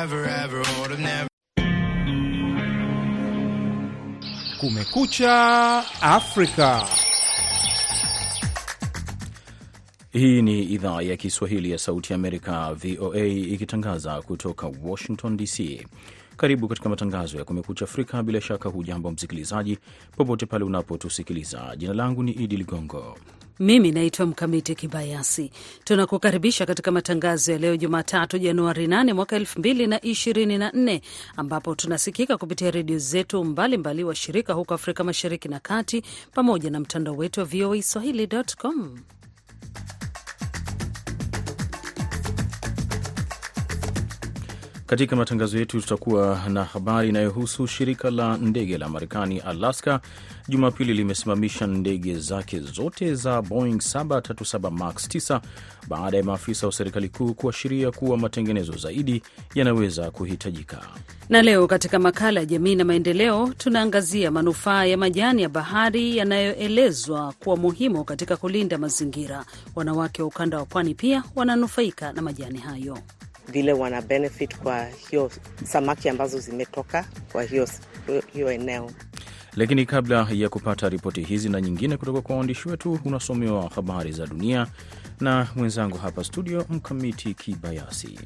never ever would have never. Kumekucha Afrika. Hii ni idhaa ya Kiswahili ya Sauti ya Amerika, VOA, ikitangaza kutoka Washington DC. Karibu katika matangazo ya Kumekucha Afrika. Bila shaka, hujambo msikilizaji, popote pale unapotusikiliza. Jina langu ni Idi Ligongo. Mimi naitwa Mkamiti Kibayasi. Tunakukaribisha katika matangazo ya leo Jumatatu, Januari 8 mwaka 2024, ambapo tunasikika kupitia redio zetu mbalimbali wa shirika huko Afrika Mashariki na Kati, pamoja na mtandao wetu wa VOA Swahili.com. Katika matangazo yetu tutakuwa na habari inayohusu shirika la ndege la Marekani Alaska Jumapili limesimamisha ndege zake zote za Boeing 737 Max 9 baada ya maafisa wa serikali kuu kuashiria kuwa matengenezo zaidi yanaweza kuhitajika. Na leo katika makala ya jamii na maendeleo tunaangazia manufaa ya majani ya bahari yanayoelezwa kuwa muhimu katika kulinda mazingira. Wanawake wa ukanda wa pwani pia wananufaika na majani hayo vile wana benefit kwa hiyo samaki ambazo zimetoka kwa hiyo, hiyo eneo. Lakini kabla ya kupata ripoti hizi na nyingine kutoka kwa waandishi wetu, unasomewa habari za dunia na mwenzangu hapa studio, Mkamiti Kibayasi.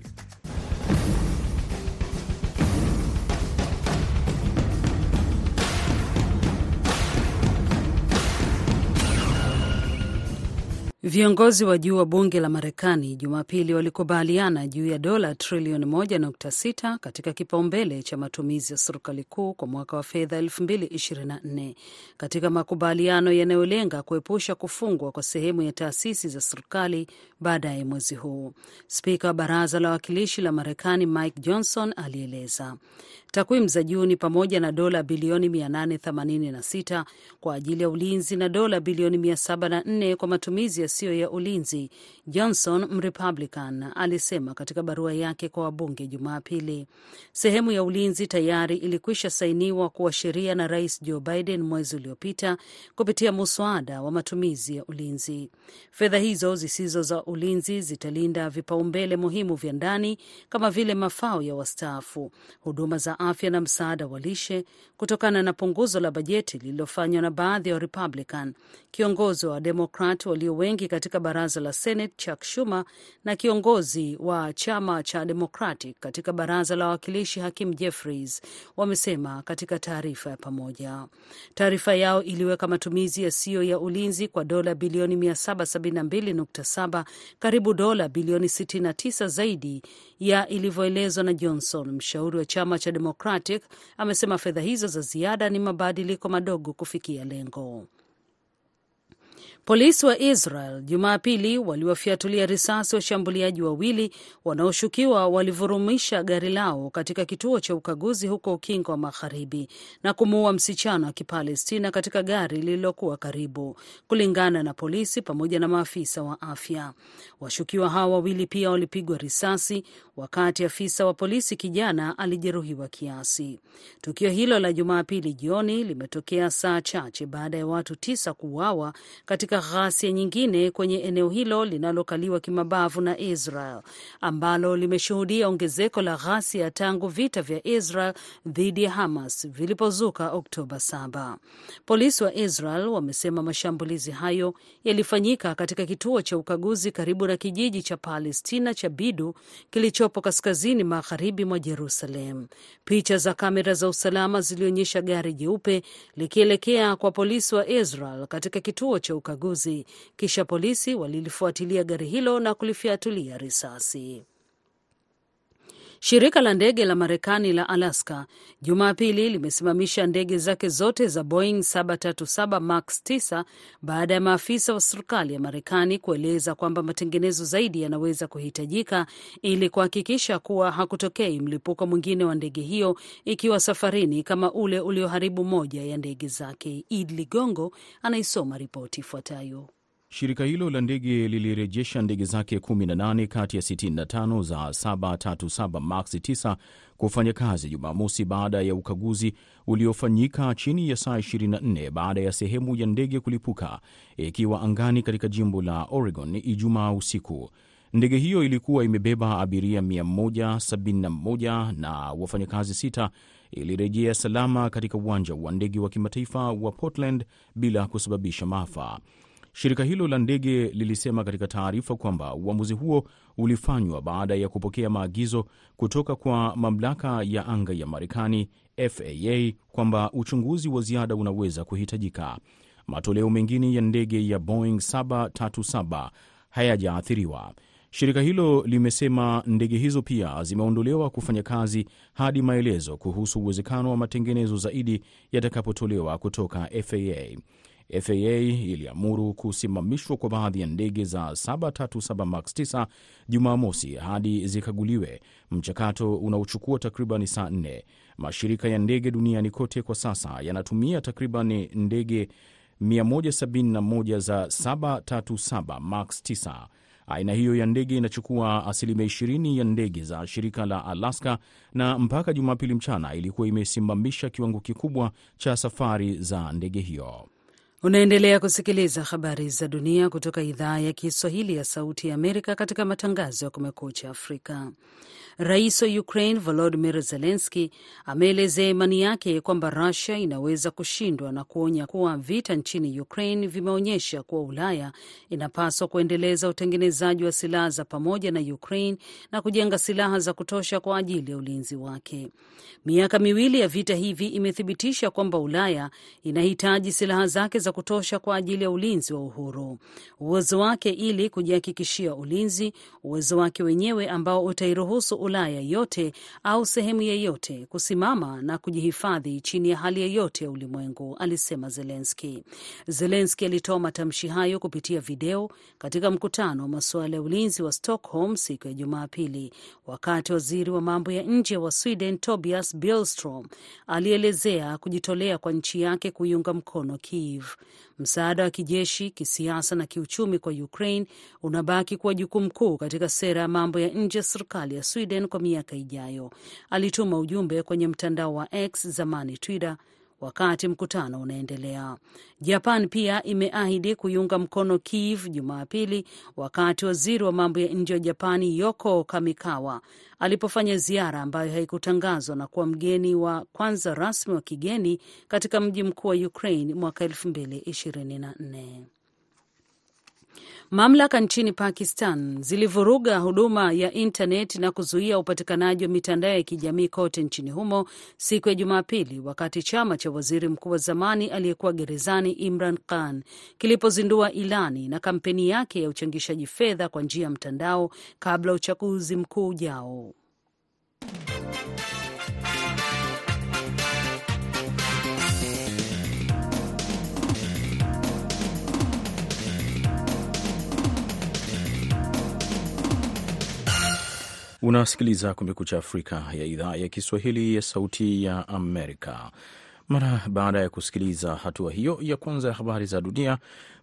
Viongozi wa juu wa bunge la Marekani Jumapili walikubaliana juu ya dola trilioni 1.6 katika kipaumbele cha matumizi ya serikali kuu kwa mwaka wa fedha 2024 katika makubaliano yanayolenga kuepusha kufungwa kwa sehemu ya taasisi za serikali baadaye mwezi huu. Spika wa baraza la wawakilishi la Marekani Mike Johnson alieleza takwimu za juu ni pamoja na dola bilioni 886 kwa ajili ya ulinzi na dola bilioni 704 kwa matumizi yasiyo ya ulinzi. Johnson, Mrepublican, alisema katika barua yake kwa wabunge Jumapili. Sehemu ya ulinzi tayari ilikwisha sainiwa kuwa sheria na Rais Joe Biden mwezi uliopita kupitia muswada wa matumizi ya ulinzi. Fedha hizo zisizo za ulinzi zitalinda vipaumbele muhimu vya ndani kama vile mafao ya wastaafu, huduma za afya na msaada wa lishe, kutokana na punguzo la bajeti lililofanywa na baadhi ya wa Republican. Kiongozi wa Wademokrat walio wengi katika baraza la Senate Chuck Schumer na kiongozi wa chama cha Democratic katika baraza la wawakilishi Hakim Jeffries wamesema katika taarifa ya pamoja. Taarifa yao iliweka matumizi yasiyo ya ulinzi kwa dola bilioni 772.7, karibu dola bilioni 69 zaidi ya ilivyoelezwa na Johnson. Mshauri wa chama cha Democratic amesema fedha hizo za ziada ni mabadiliko madogo kufikia lengo. Polisi wa Israel Jumapili waliwafyatulia risasi washambuliaji wawili wanaoshukiwa walivurumisha gari lao katika kituo cha ukaguzi huko Ukingo wa Magharibi na kumuua msichana wa Kipalestina katika gari lililokuwa karibu, kulingana na polisi pamoja na maafisa wa afya. Washukiwa hao wawili pia walipigwa risasi, wakati afisa wa polisi kijana alijeruhiwa kiasi. Tukio hilo la Jumapili jioni limetokea saa chache baada ya watu tisa kuuawa katika ghasia nyingine kwenye eneo hilo linalokaliwa kimabavu na Israel ambalo limeshuhudia ongezeko la ghasia tangu vita vya Israel dhidi ya Hamas vilipozuka Oktoba 7. Polisi wa Israel wamesema mashambulizi hayo yalifanyika katika kituo cha ukaguzi karibu na kijiji cha Palestina cha Bidu kilichopo kaskazini magharibi mwa Jerusalem. Picha za kamera za usalama zilionyesha gari jeupe likielekea kwa polisi wa Israel katika kituo cha ukaguzi kisha polisi walilifuatilia gari hilo na kulifyatulia risasi. Shirika la ndege la Marekani la Alaska Jumapili limesimamisha ndege zake zote za Boeing 737 Max 9 baada ya maafisa wa serikali ya Marekani kueleza kwamba matengenezo zaidi yanaweza kuhitajika ili kuhakikisha kuwa hakutokei mlipuko mwingine wa ndege hiyo ikiwa safarini kama ule ulioharibu moja ya ndege zake. Id Ligongo anaisoma ripoti ifuatayo. Shirika hilo la ndege lilirejesha ndege zake 18 kati ya 65 za 737 Max 9 kufanya kazi Jumamosi baada ya ukaguzi uliofanyika chini ya saa 24 baada ya sehemu ya ndege kulipuka ikiwa angani katika jimbo la Oregon Ijumaa usiku. Ndege hiyo ilikuwa imebeba abiria 171 na wafanyakazi sita. Ilirejea salama katika uwanja wa ndege wa kimataifa wa Portland bila kusababisha maafa. Shirika hilo la ndege lilisema katika taarifa kwamba uamuzi huo ulifanywa baada ya kupokea maagizo kutoka kwa mamlaka ya anga ya Marekani, FAA, kwamba uchunguzi wa ziada unaweza kuhitajika. Matoleo mengine ya ndege ya Boeing 737 hayajaathiriwa. Shirika hilo limesema ndege hizo pia zimeondolewa kufanya kazi hadi maelezo kuhusu uwezekano wa matengenezo zaidi yatakapotolewa kutoka FAA. FAA iliamuru kusimamishwa kwa baadhi ya ndege za 737 Max 9 Jumamosi hadi zikaguliwe, mchakato unaochukua takriban saa nne. Mashirika ya ndege duniani kote kwa sasa yanatumia takriban ndege 171 za 737 Max 9. Aina hiyo ya ndege inachukua asilimia 20 ya ndege za shirika la Alaska, na mpaka Jumapili mchana ilikuwa imesimamisha kiwango kikubwa cha safari za ndege hiyo. Unaendelea kusikiliza habari za dunia kutoka idhaa ya Kiswahili ya Sauti ya Amerika katika matangazo ya Kumekucha Afrika. Rais wa Ukraine Volodymyr Zelensky ameelezea imani yake kwamba Russia inaweza kushindwa na kuonya kuwa vita nchini Ukraine vimeonyesha kuwa Ulaya inapaswa kuendeleza utengenezaji wa silaha za pamoja na Ukraine na kujenga silaha za kutosha kwa ajili ya ulinzi wake. Miaka miwili ya vita hivi imethibitisha kwamba Ulaya inahitaji silaha zake za kutosha kwa ajili ya ulinzi wa uhuru, uwezo wake ili kujihakikishia ulinzi, uwezo wake wenyewe ambao utairuhusu Ulaya yote au sehemu yeyote kusimama na kujihifadhi chini ya hali yeyote ya ulimwengu, alisema Zelenski. Zelenski alitoa matamshi hayo kupitia video katika mkutano wa masuala ya ulinzi wa Stockholm siku ya Jumapili, wakati waziri wa mambo ya nje wa Sweden Tobias Billstrom alielezea kujitolea kwa nchi yake kuiunga mkono Kiev. Msaada wa kijeshi, kisiasa na kiuchumi kwa Ukraine unabaki kuwa jukumu kuu katika sera ya mambo ya nje ya serikali ya Sweden kwa miaka ijayo, alituma ujumbe kwenye mtandao wa X, zamani Twitter, wakati mkutano unaendelea. Japan pia imeahidi kuiunga mkono Kiev Jumapili, wakati waziri wa mambo ya nje wa Japani Yoko Kamikawa alipofanya ziara ambayo haikutangazwa na kuwa mgeni wa kwanza rasmi wa kigeni katika mji mkuu wa Ukraine mwaka 2024. Mamlaka nchini Pakistan zilivuruga huduma ya intaneti na kuzuia upatikanaji wa mitandao ya kijamii kote nchini humo siku ya Jumapili, wakati chama cha waziri mkuu wa zamani aliyekuwa gerezani Imran Khan kilipozindua ilani na kampeni yake ya uchangishaji fedha kwa njia ya mtandao kabla uchaguzi mkuu ujao. Unasikiliza Kumekucha Afrika ya idhaa ya Kiswahili ya Sauti ya Amerika. Mara baada ya kusikiliza hatua hiyo ya kwanza ya habari za dunia,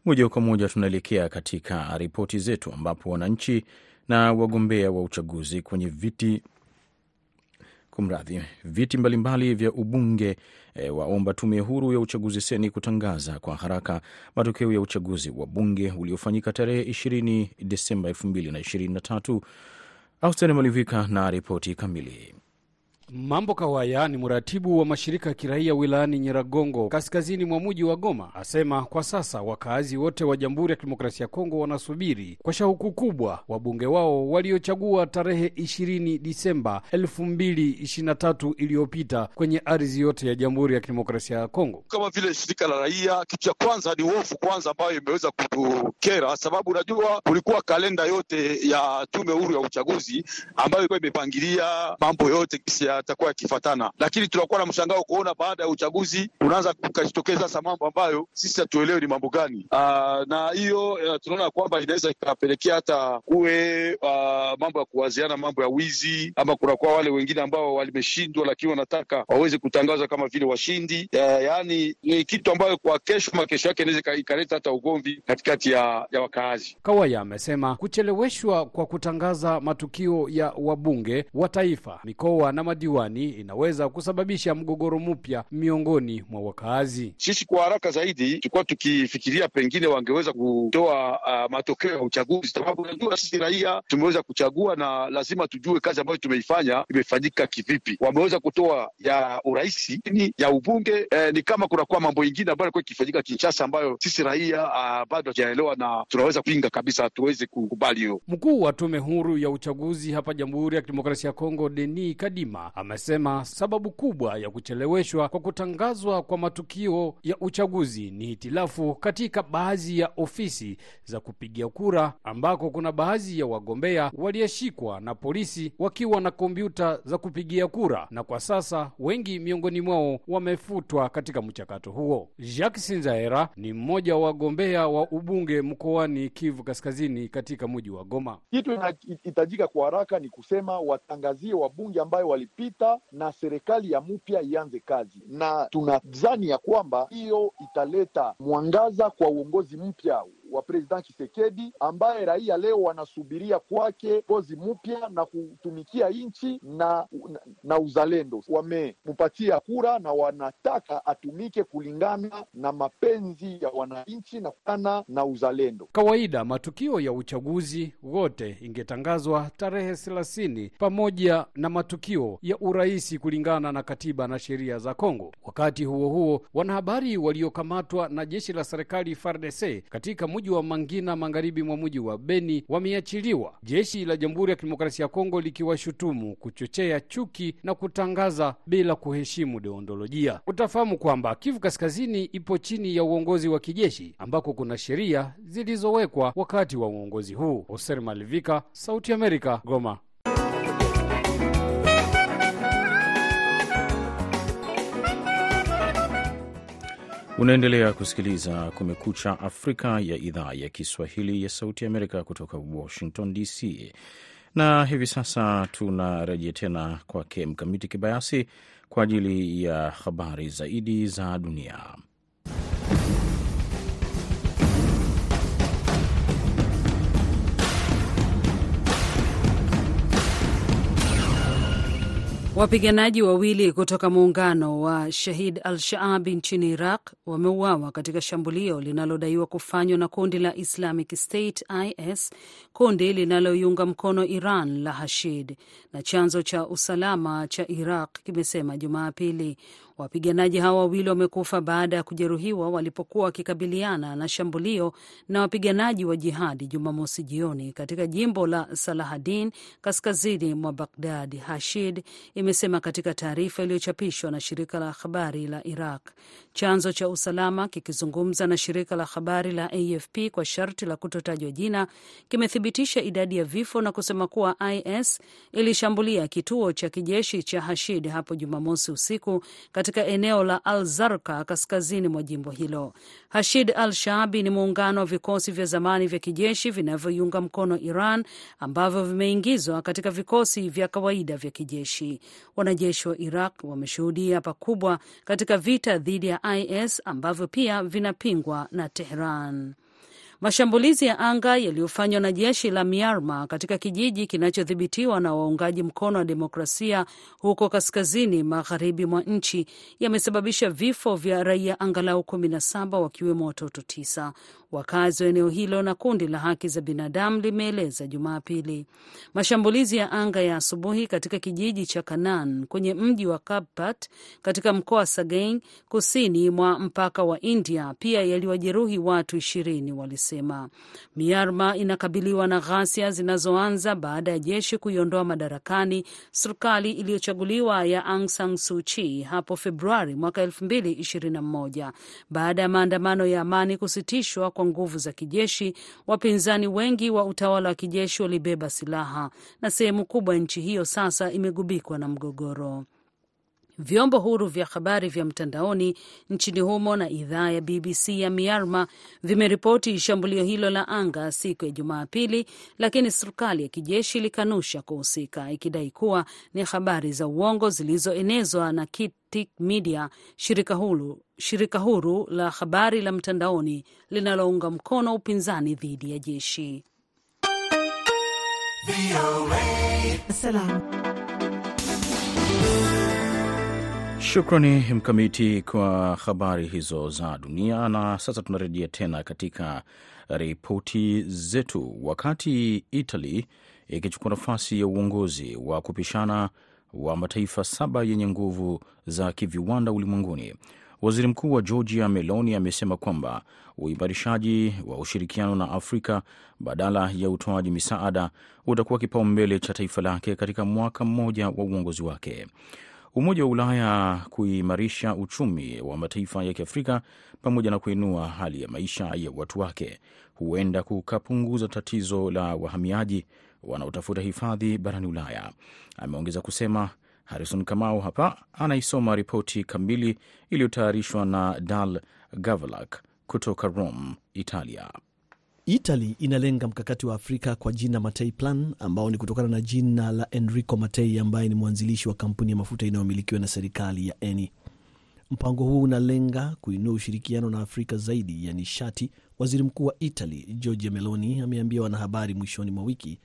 moja kwa moja tunaelekea katika ripoti zetu, ambapo wananchi na wagombea wa uchaguzi kwenye viti kumradhi, viti mbalimbali vya ubunge e, waomba tume huru ya uchaguzi seni kutangaza kwa haraka matokeo ya uchaguzi wa bunge uliofanyika tarehe 20 Desemba 2023. Austeni Malivika na ripoti kamili. Mambo Kawaya ni mratibu wa mashirika ya kiraia wilayani Nyiragongo, kaskazini mwa mji wa Goma, asema kwa sasa wakaazi wote wa Jamhuri ya Kidemokrasia ya Kongo wanasubiri kwa shauku kubwa wabunge wao waliochagua tarehe 20 Disemba 2023 iliyopita kwenye ardhi yote ya Jamhuri ya Kidemokrasia ya Kongo. Kama vile shirika la raia, kitu cha kwanza ni hofu kwanza ambayo imeweza kutukera, sababu unajua kulikuwa kalenda yote ya tume huru ya uchaguzi ambayo ilikuwa imepangilia mambo yote kisia yatakuwa yakifatana, lakini tunakuwa na mshangao kuona baada ya uchaguzi unaanza kukajitokeza sa mambo ambayo sisi hatuelewi ni mambo gani. Aa, na hiyo tunaona kwamba inaweza ikapelekea hata kuwe uh, mambo ya kuwaziana mambo ya wizi, ama kunakuwa wale wengine ambao walimeshindwa, lakini wanataka waweze kutangazwa kama vile washindi. Yaani ni kitu ambayo kwa kesho makesho yake inaweza ikaleta hata ugomvi katikati ya, ya wakaazi. Kawaya amesema kucheleweshwa kwa kutangaza matukio ya wabunge wa taifa, mikoa na madiwani visiwani inaweza kusababisha mgogoro mpya miongoni mwa wakazi. Sisi kwa haraka zaidi tulikuwa tukifikiria pengine wangeweza kutoa uh, matokeo ya uchaguzi, sababu unajua sisi raia tumeweza kuchagua na lazima tujue kazi ambayo tumeifanya imefanyika kivipi. Wameweza kutoa ya urais ya ubunge eh, ni kama kunakuwa mambo ingine ambayo ilikuwa ikifanyika Kinshasa ambayo sisi raia uh, bado hajaelewa na tunaweza kupinga kabisa, hatuwezi kukubali hiyo. Mkuu wa tume huru ya uchaguzi hapa Jamhuri ya Kidemokrasia ya Kongo, Denis Kadima, amesema sababu kubwa ya kucheleweshwa kwa kutangazwa kwa matukio ya uchaguzi ni hitilafu katika baadhi ya ofisi za kupigia kura, ambako kuna baadhi ya wagombea waliyeshikwa na polisi wakiwa na kompyuta za kupigia kura, na kwa sasa wengi miongoni mwao wamefutwa katika mchakato huo. Jacques Sinzaera ni mmoja wa wagombea wa ubunge mkoani Kivu Kaskazini katika mji wa Goma. Kitu inahitajika kwa haraka ni kusema watangazie wabunge ambayo walipita na serikali ya mpya ianze kazi, na tunadhani ya kwamba hiyo italeta mwangaza kwa uongozi mpya wa President Tshisekedi ambaye raia leo wanasubiria kwake kozi mpya na kutumikia nchi na, na, na uzalendo. Wamempatia kura na wanataka atumike kulingana na mapenzi ya wananchi na kutana na uzalendo. Kawaida matukio ya uchaguzi wote ingetangazwa tarehe thelathini pamoja na matukio ya uraisi kulingana na katiba na sheria za Kongo. Wakati huo huo, wanahabari waliokamatwa na jeshi la serikali FARDC katika mji wa Mangina magharibi mwa mji wa Beni wameachiliwa, jeshi la Jamhuri ya Kidemokrasia ya Kongo likiwashutumu kuchochea chuki na kutangaza bila kuheshimu deontolojia. Utafahamu kwamba Kivu Kaskazini ipo chini ya uongozi wa kijeshi ambako kuna sheria zilizowekwa wakati wa uongozi huu. Hoser Malivika, Sauti Amerika, Goma. Unaendelea kusikiliza Kumekucha Afrika ya idhaa ya Kiswahili ya Sauti Amerika kutoka Washington DC, na hivi sasa tunarejea tena kwake Mkamiti Kibayasi kwa ajili ya habari zaidi za dunia. Wapiganaji wawili kutoka muungano wa Shahid al-Shaabi nchini Iraq wameuawa katika shambulio linalodaiwa kufanywa na kundi la Islamic State IS, kundi linaloiunga mkono Iran la Hashid, na chanzo cha usalama cha Iraq kimesema Jumapili. Wapiganaji hawa wawili wamekufa baada ya kujeruhiwa walipokuwa wakikabiliana na shambulio na wapiganaji wa jihadi Jumamosi jioni katika jimbo la Salahadin kaskazini mwa Bagdad, Hashid imesema katika taarifa iliyochapishwa na shirika la habari la Iraq. Chanzo cha usalama kikizungumza na shirika la habari la AFP kwa sharti la kutotajwa jina kimethibitisha idadi ya vifo na kusema kuwa IS ilishambulia kituo cha kijeshi cha Hashid hapo Jumamosi usiku katika eneo la Al Zarka kaskazini mwa jimbo hilo. Hashid Al Shaabi ni muungano wa vikosi vya zamani vya kijeshi vinavyoiunga mkono Iran ambavyo vimeingizwa katika vikosi vya kawaida vya kijeshi. Wanajeshi wa Iraq wameshuhudia pakubwa katika vita dhidi ya IS ambavyo pia vinapingwa na Tehran. Mashambulizi ya anga yaliyofanywa na jeshi la Myanmar katika kijiji kinachodhibitiwa na waungaji mkono wa demokrasia huko kaskazini magharibi mwa nchi yamesababisha vifo vya raia angalau kumi na saba wakiwemo watoto tisa. Wakazi wa eneo hilo na kundi la haki za binadamu limeeleza Jumapili mashambulizi ya anga ya asubuhi katika kijiji cha Kanan kwenye mji wa Kapat katika mkoa wa Sagaing kusini mwa mpaka wa India pia yaliwajeruhi watu ishirini, walisema. Myanmar inakabiliwa na ghasia zinazoanza baada ya jeshi kuiondoa madarakani serikali iliyochaguliwa ya Aung San Suu Kyi hapo Februari mwaka elfu mbili ishirini na moja baada ya maandamano ya amani kusitishwa kwa nguvu za kijeshi. Wapinzani wengi wa utawala wa kijeshi walibeba silaha na sehemu kubwa ya nchi hiyo sasa imegubikwa na mgogoro. Vyombo huru vya habari vya mtandaoni nchini humo na idhaa ya BBC ya Myanmar vimeripoti shambulio hilo la anga siku ya Jumapili, lakini serikali ya kijeshi ilikanusha kuhusika, ikidai kuwa ni habari za uongo zilizoenezwa na Kitik Media, shirika huru, shirika huru la habari la mtandaoni linalounga mkono upinzani dhidi ya jeshi. Salam. Shukrani Mkamiti kwa habari hizo za dunia. Na sasa tunarejea tena katika ripoti zetu. Wakati Italy ikichukua nafasi ya uongozi wa kupishana wa mataifa saba yenye nguvu za kiviwanda ulimwenguni, waziri mkuu wa Georgia Meloni amesema kwamba uimarishaji wa ushirikiano na Afrika badala ya utoaji misaada utakuwa kipaumbele cha taifa lake katika mwaka mmoja wa uongozi wake. Umoja wa Ulaya kuimarisha uchumi wa mataifa ya Kiafrika pamoja na kuinua hali ya maisha ya watu wake huenda kukapunguza tatizo la wahamiaji wanaotafuta hifadhi barani Ulaya, ameongeza kusema. Harrison Kamau hapa anaisoma ripoti kamili iliyotayarishwa na Dal Gavalak kutoka Rome, Italia. Italy inalenga mkakati wa Afrika kwa jina Matei Plan ambao ni kutokana na jina la Enrico Matei ambaye ni mwanzilishi wa kampuni ya mafuta inayomilikiwa na serikali ya Eni. Mpango huu unalenga kuinua ushirikiano na Afrika zaidi ya nishati. Waziri Mkuu wa Italy Giorgia Meloni ameambia wanahabari mwishoni mwa wiki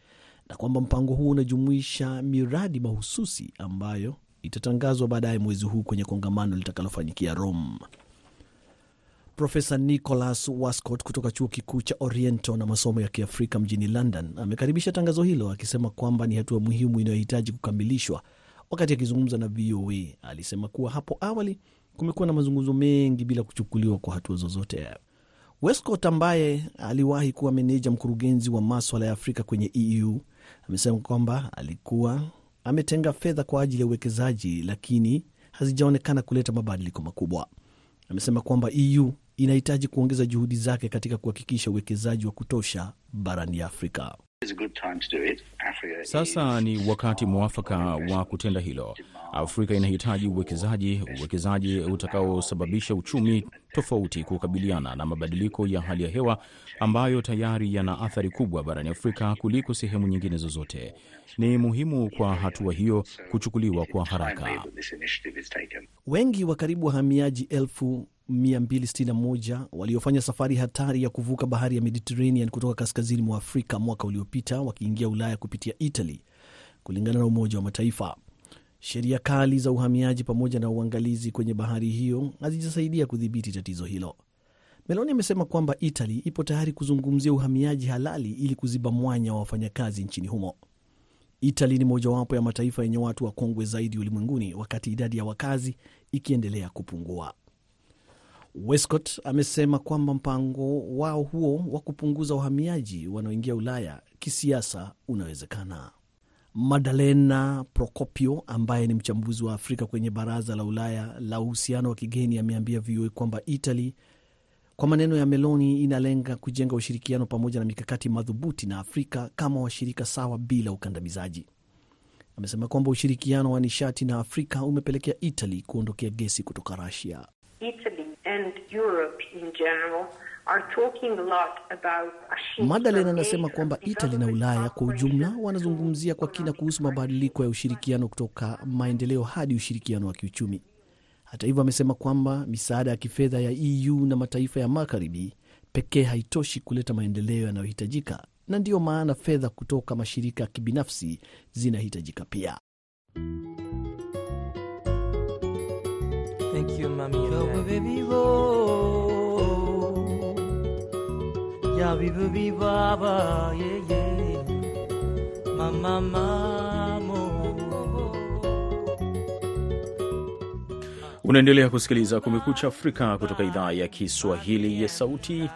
na kwamba mpango huu unajumuisha miradi mahususi ambayo itatangazwa baadaye mwezi huu kwenye kongamano litakalofanyikia Rome. Profesa Nicholas Wascott kutoka chuo kikuu cha Oriental na masomo ya Kiafrika mjini London amekaribisha tangazo hilo akisema kwamba ni hatua muhimu inayohitaji kukamilishwa. Wakati akizungumza na VOA alisema kuwa hapo awali kumekuwa na mazungumzo mengi bila kuchukuliwa kwa hatua zozote. Westcott ambaye aliwahi kuwa meneja mkurugenzi wa maswala ya Afrika kwenye EU amesema kwamba alikuwa ametenga fedha kwa ajili ya uwekezaji lakini hazijaonekana kuleta mabadiliko makubwa. Amesema kwamba EU inahitaji kuongeza juhudi zake katika kuhakikisha uwekezaji wa kutosha barani Afrika. Sasa ni wakati mwafaka wa kutenda hilo. Afrika inahitaji uwekezaji, uwekezaji utakaosababisha uchumi tofauti kukabiliana na mabadiliko ya hali ya hewa ambayo tayari yana athari kubwa barani Afrika kuliko sehemu nyingine zozote. Ni muhimu kwa hatua hiyo kuchukuliwa kwa haraka. Wengi wa karibu wahamiaji elfu 261 waliofanya safari hatari ya kuvuka bahari ya Mediterranean kutoka kaskazini mwa Afrika mwaka uliopita wakiingia Ulaya kupitia Italy, kulingana na Umoja wa Mataifa. Sheria kali za uhamiaji pamoja na uangalizi kwenye bahari hiyo hazijasaidia kudhibiti tatizo hilo. Meloni amesema kwamba Italy ipo tayari kuzungumzia uhamiaji halali ili kuziba mwanya wa wafanyakazi nchini humo. Italy ni mojawapo ya mataifa yenye watu wakongwe zaidi ulimwenguni, wakati idadi ya wakazi ikiendelea kupungua. Westcott amesema kwamba mpango wao huo wa kupunguza wahamiaji wanaoingia Ulaya kisiasa unawezekana. Madalena Procopio ambaye ni mchambuzi wa Afrika kwenye Baraza la Ulaya la uhusiano wa kigeni ameambia VOA kwamba Italy, kwa maneno ya Meloni, inalenga kujenga ushirikiano pamoja na mikakati madhubuti na Afrika kama washirika sawa bila ukandamizaji. Amesema kwamba ushirikiano wa nishati na Afrika umepelekea Italy kuondokea gesi kutoka Russia. Madalen anasema kwamba Italy na Ulaya kwa ujumla wanazungumzia kwa kina kuhusu mabadiliko ya ushirikiano kutoka maendeleo hadi ushirikiano wa kiuchumi. Hata hivyo, amesema kwamba misaada ya kifedha ya EU na mataifa ya magharibi pekee haitoshi kuleta maendeleo yanayohitajika, na ndiyo maana fedha kutoka mashirika ya kibinafsi zinahitajika pia. Thank you, mami. Yo baby bo. Ya bibu bi baba yeah yeah. Mama mamo. Unaendelea kusikiliza Kumekucha Afrika kutoka idhaa ya Kiswahili ya Sauti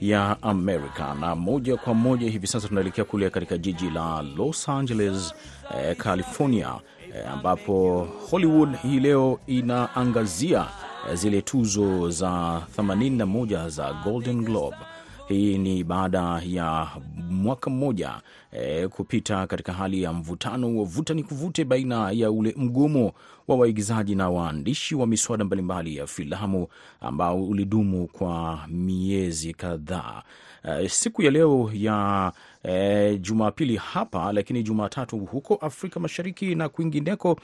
ya Amerika, na moja kwa moja hivi sasa tunaelekea kule katika jiji la Los Angeles, eh, California ambapo Hollywood hii leo inaangazia zile tuzo za 81 za Golden Globe. Hii ni baada ya mwaka mmoja e, kupita katika hali ya mvutano wa vuta ni kuvute baina ya ule mgomo wa waigizaji na waandishi wa miswada mbalimbali ya filamu ambao ulidumu kwa miezi kadhaa. E, siku ya leo ya E, Jumapili hapa lakini Jumatatu huko Afrika Mashariki na kwingineko,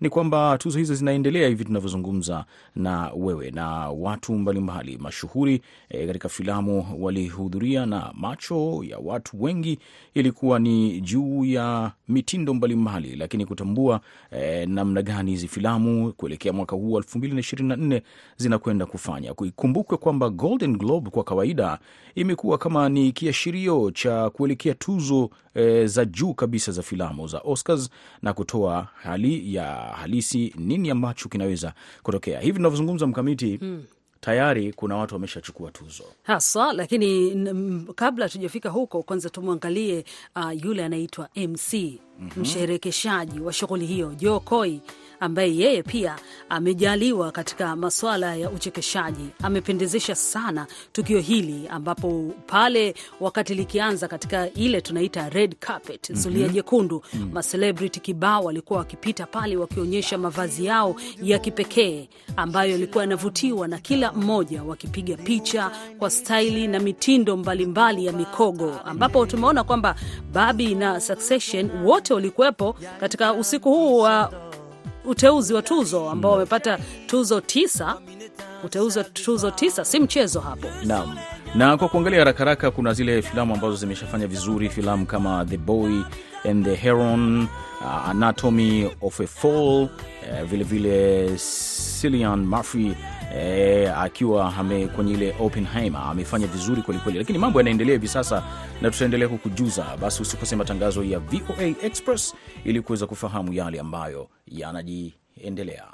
ni kwamba tuzo hizo zinaendelea hivi tunavyozungumza na wewe, na watu mbalimbali mashuhuri e, katika filamu walihudhuria, na macho ya watu wengi ilikuwa ni juu ya mitindo mbalimbali, lakini kutambua e, namna gani hizi filamu kuelekea mwaka huu wa 2024 zinakwenda kufanya. Ikumbukwe kwamba Golden Globe kwa kawaida imekuwa kama ni kiashirio cha kuelekea tuzo e, za juu kabisa za filamu za Oscars na kutoa hali ya halisi nini ambacho kinaweza kutokea. Hivi tunavyozungumza mkamiti hmm tayari kuna watu wameshachukua tuzo haswa, lakini kabla tujafika huko, kwanza tumwangalie uh, yule anaitwa MC mm-hmm. msherekeshaji wa shughuli hiyo Joe Coy ambaye yeye pia amejaliwa katika masuala ya uchekeshaji. Amependezesha sana tukio hili, ambapo pale wakati likianza katika ile tunaita red carpet, zulia mm -hmm. jekundu mm macelebrity kibao walikuwa wakipita pale wakionyesha mavazi yao ya kipekee ambayo yalikuwa yanavutiwa na kila mmoja, wakipiga picha kwa staili na mitindo mbalimbali mbali ya mikogo, ambapo tumeona kwamba Barbie na Succession wote walikuwepo katika usiku huu wa uteuzi wa tuzo ambao wamepata tuzo tisa. Uteuzi wa tuzo tisa si mchezo hapo. Naam, na kwa kuangalia haraka haraka, kuna zile filamu ambazo zimeshafanya vizuri, filamu kama The Boy and the Heron, uh, Anatomy of a Fall, uh, vilevile Cillian Murphy E, akiwa ame kwenye ile Oppenheimer amefanya vizuri kwelikweli, lakini mambo yanaendelea hivi sasa na tutaendelea kukujuza. Basi usikose matangazo ya VOA Express ili kuweza kufahamu yale ambayo yanajiendelea.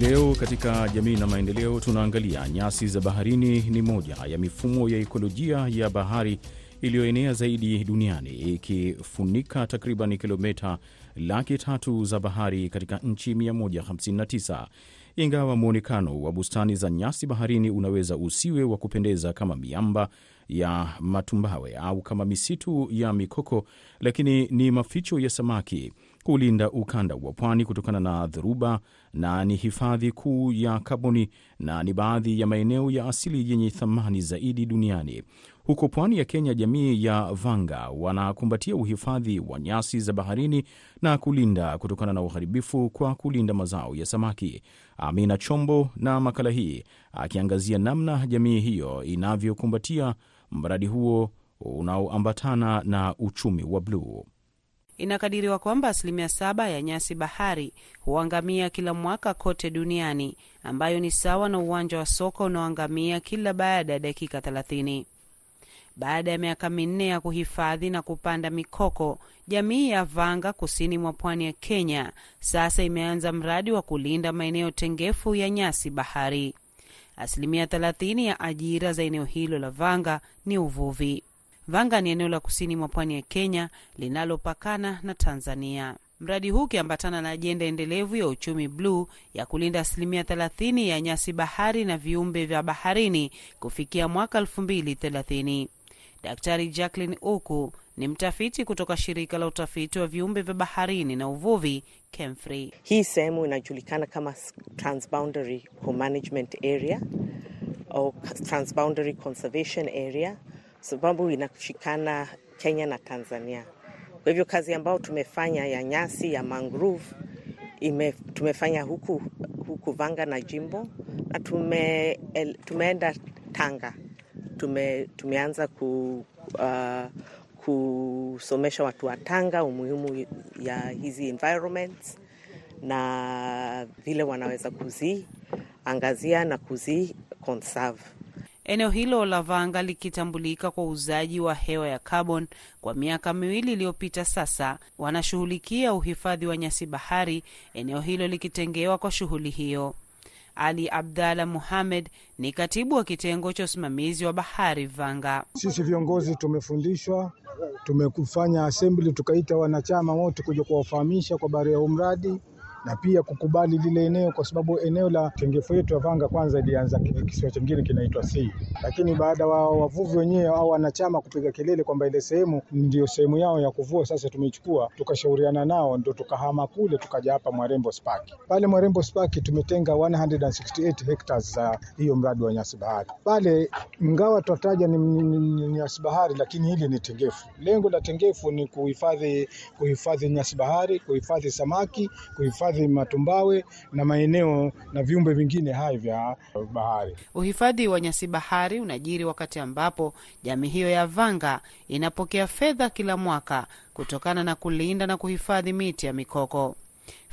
Leo katika jamii na maendeleo tunaangalia nyasi za baharini ni moja ya mifumo ya ekolojia ya bahari iliyoenea zaidi duniani ikifunika takriban kilomita laki tatu za bahari katika nchi 159. Ingawa mwonekano wa bustani za nyasi baharini unaweza usiwe wa kupendeza kama miamba ya matumbawe au kama misitu ya mikoko, lakini ni maficho ya samaki, hulinda ukanda wa pwani kutokana na dhoruba, na ni hifadhi kuu ya kaboni, na ni baadhi ya maeneo ya asili yenye thamani zaidi duniani. Huko pwani ya Kenya, jamii ya Vanga wanakumbatia uhifadhi wa nyasi za baharini na kulinda kutokana na uharibifu kwa kulinda mazao ya samaki. Amina Chombo na makala hii akiangazia namna jamii hiyo inavyokumbatia mradi huo unaoambatana na uchumi wa bluu. Inakadiriwa kwamba asilimia saba ya nyasi bahari huangamia kila mwaka kote duniani, ambayo ni sawa na uwanja wa soka unaoangamia kila baada ya dakika thelathini. Baada ya miaka minne ya kuhifadhi na kupanda mikoko, jamii ya Vanga kusini mwa pwani ya Kenya sasa imeanza mradi wa kulinda maeneo tengefu ya nyasi bahari. Asilimia 30 ya ajira za eneo hilo la Vanga ni uvuvi. Vanga ni eneo la kusini mwa pwani ya Kenya linalopakana na Tanzania. Mradi huu ukiambatana na ajenda endelevu ya uchumi bluu ya kulinda asilimia 30 ya nyasi bahari na viumbe vya baharini kufikia mwaka 2030. Daktari Jacqueline Uku ni mtafiti kutoka shirika la utafiti wa viumbe vya baharini na uvuvi KEMFRI. Hii sehemu inajulikana kama Transboundary Co-Management Area au Transboundary Conservation Area sababu inashikana Kenya na Tanzania. Kwa hivyo kazi ambayo tumefanya ya nyasi ya mangrove ime, tumefanya huku, huku Vanga na Jimbo na tume, tumeenda Tanga tume, tumeanza ku, uh, kusomesha watu wa Tanga umuhimu ya hizi environments na vile wanaweza kuziangazia na kuzi conserve. Eneo hilo la Vanga likitambulika kwa uuzaji wa hewa ya carbon kwa miaka miwili iliyopita sasa, wanashughulikia uhifadhi wa nyasi bahari, eneo hilo likitengewa kwa shughuli hiyo. Ali Abdalla Muhamed ni katibu wa kitengo cha usimamizi wa bahari Vanga. Sisi viongozi tumefundishwa, tumekufanya assembly, tukaita wanachama wote kuja kuwafahamisha kwa habari ya umradi mradi na pia kukubali lile eneo, kwa sababu eneo la tengefu yetu ya Vanga kwanza ilianza kisiwa chingine kinaitwa Si, lakini baada wa wavuvi wenyewe au wanachama kupiga kelele kwamba ile sehemu ndio sehemu yao ya kuvua, sasa tumeichukua, tukashauriana nao, ndo tukahama kule, tukaja hapa Mwarembo Spark. Pale Mwarembo Spark tumetenga 168 hectares za hiyo mradi wa nyasi bahari pale, ingawa twataja ni nyasi bahari, lakini hili ni tengefu. Lengo la tengefu ni kuhifadhi kuhifadhi nyasi bahari, kuhifadhi samaki, kuhifadhi kuhifadhi matumbawe na maeneo na viumbe vingine hai vya bahari. Uhifadhi wa nyasi bahari unajiri wakati ambapo jamii hiyo ya Vanga inapokea fedha kila mwaka kutokana na kulinda na kuhifadhi miti ya mikoko,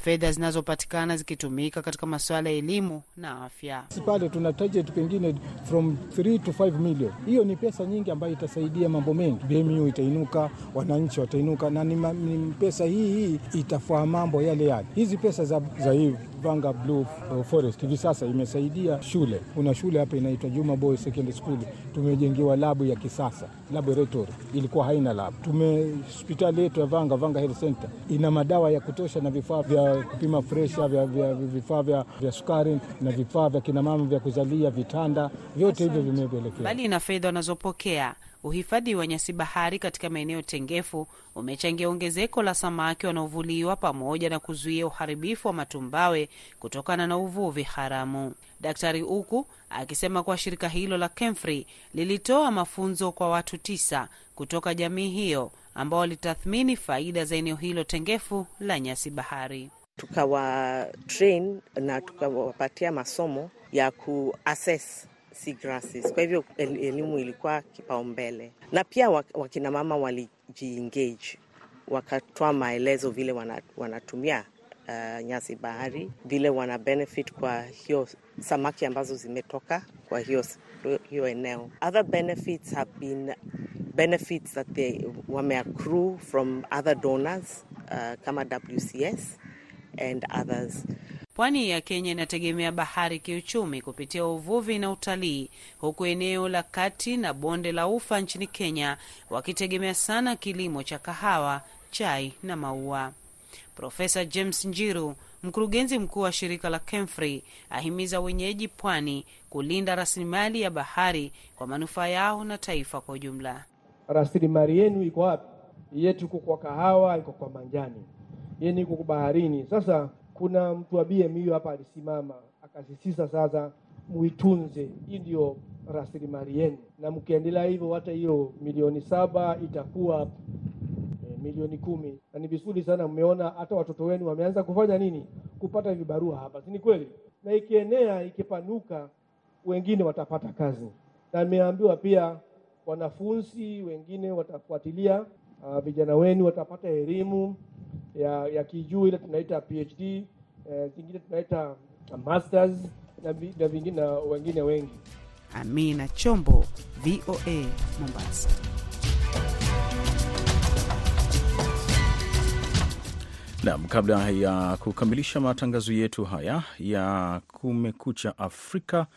fedha zinazopatikana zikitumika katika masuala ya elimu na afya. Pale tuna target pengine from 3 to 5 million. Hiyo ni pesa nyingi ambayo itasaidia mambo mengi. BMU itainuka, wananchi watainuka, na ni, pesa hii hii itafaa mambo yale yale. Hizi pesa za, za hii Vanga Blue Forest hivi sasa imesaidia shule. Kuna shule hapa inaitwa Juma Boy Secondary School, tumejengewa labu ya kisasa laboratory, ilikuwa haina labu. Tume hospitali yetu ya Vanga, Vanga Health Center ina madawa ya kutosha na vifaa vya kupima presha, vya, vya, vifaa vya, vya sukari na vifaa vya kinamama vya kuzalia, vitanda, vyote hivyo vimepelekea Mbali na fedha wanazopokea, uhifadhi wa nyasi bahari katika maeneo tengefu umechangia ongezeko la samaki wanaovuliwa pamoja na kuzuia uharibifu wa matumbawe kutokana na uvuvi haramu. Daktari Uku akisema kuwa shirika hilo la Kemfri lilitoa mafunzo kwa watu tisa kutoka jamii hiyo ambao walitathmini faida za eneo hilo tengefu la nyasi bahari. Tukawa train na tukawapatia masomo ya kuassess seagrasses. Kwa hivyo elimu ilikuwa kipaumbele, na pia wakinamama wakina mama walijiengage, wakatoa maelezo vile wanatumia uh, nyasi bahari, vile wana benefit kwa hiyo samaki ambazo zimetoka kwa hiyo, hiyo eneo. Other benefits have been benefits that they wameaccrue from other donors uh, kama WCS and others. Pwani ya Kenya inategemea bahari kiuchumi kupitia uvuvi na utalii, huku eneo la kati na bonde la ufa nchini Kenya wakitegemea sana kilimo cha kahawa, chai na maua. Profesa James Njiru, mkurugenzi mkuu wa shirika la KEMFRI, ahimiza wenyeji pwani kulinda rasilimali ya bahari kwa manufaa yao na taifa kwa ujumla. rasilimali yenu iko wapi? Yetu iko kwa kahawa, iko kwa manjani, yenu niko baharini. Sasa kuna mtu wa BMU hapa alisimama akasisitiza, sasa muitunze, hii ndio rasilimali yenu, na mkiendelea hivyo, hata hiyo milioni saba itakuwa eh, milioni kumi, na ni vizuri sana. Mmeona hata watoto wenu wameanza kufanya nini, kupata vibarua hapa, si ni kweli? Na ikienea ikipanuka, wengine watapata kazi, na nimeambiwa pia wanafunzi wengine watafuatilia, uh, vijana wenu watapata elimu ya, ya kijuu ile tunaita PhD, eh, zingine tunaita masters na, na vingine na wengine wengi. Amina Chombo, VOA, Mombasa. Nam, kabla ya kukamilisha matangazo yetu haya ya Kumekucha Afrika,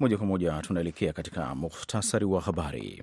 moja kwa moja tunaelekea katika muhtasari wa habari.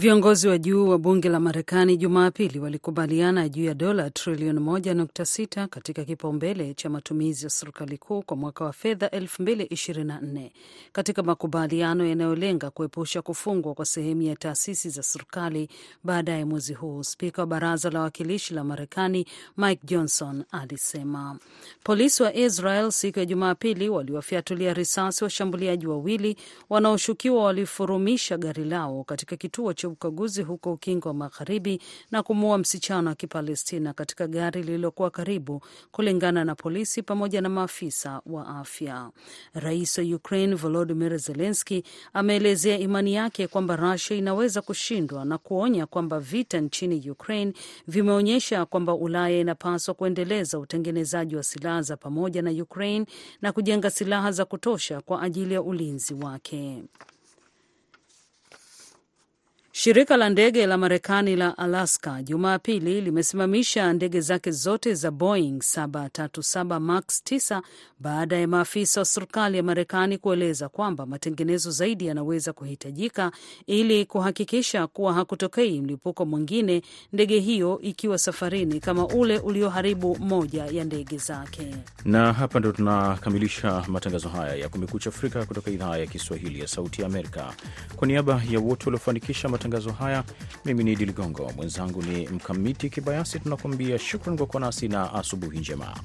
Viongozi wa juu wa bunge la Marekani Jumapili walikubaliana juu ya dola trilioni 1.6 katika kipaumbele cha matumizi ya serikali kuu kwa mwaka wa fedha 2024 katika makubaliano yanayolenga kuepusha kufungwa kwa sehemu ya taasisi za serikali baadaye mwezi huu. Spika wa baraza la wawakilishi la Marekani Mike Johnson alisema polisi wa Israel siku ya Jumapili waliwafyatulia risasi washambuliaji wawili wanaoshukiwa walifurumisha gari lao katika kituo cha ukaguzi huko Ukingo wa Magharibi na kumuua msichana wa Kipalestina katika gari lililokuwa karibu, kulingana na polisi pamoja na maafisa wa afya. Rais wa Ukraine Volodymyr Zelensky ameelezea imani yake kwamba Russia inaweza kushindwa na kuonya kwamba vita nchini Ukraine vimeonyesha kwamba Ulaya inapaswa kuendeleza utengenezaji wa silaha za pamoja na Ukraine na kujenga silaha za kutosha kwa ajili ya ulinzi wake. Shirika la ndege la Marekani la Alaska Jumapili limesimamisha ndege zake zote za Boeing 737 Max 9 baada ya maafisa wa serikali ya Marekani kueleza kwamba matengenezo zaidi yanaweza kuhitajika ili kuhakikisha kuwa hakutokei mlipuko mwingine, ndege hiyo ikiwa safarini kama ule ulioharibu moja ya ndege zake. Na hapa ndo tunakamilisha matangazo haya ya Kumekucha Afrika kutoka idhaa ya Kiswahili ya Sauti ya Amerika. Kwa niaba ya wote waliofanikisha matangazo haya, mimi ni Idi Ligongo, mwenzangu ni Mkamiti Kibayasi. Tunakuambia shukran kwa kuwa nasi na asubuhi njema.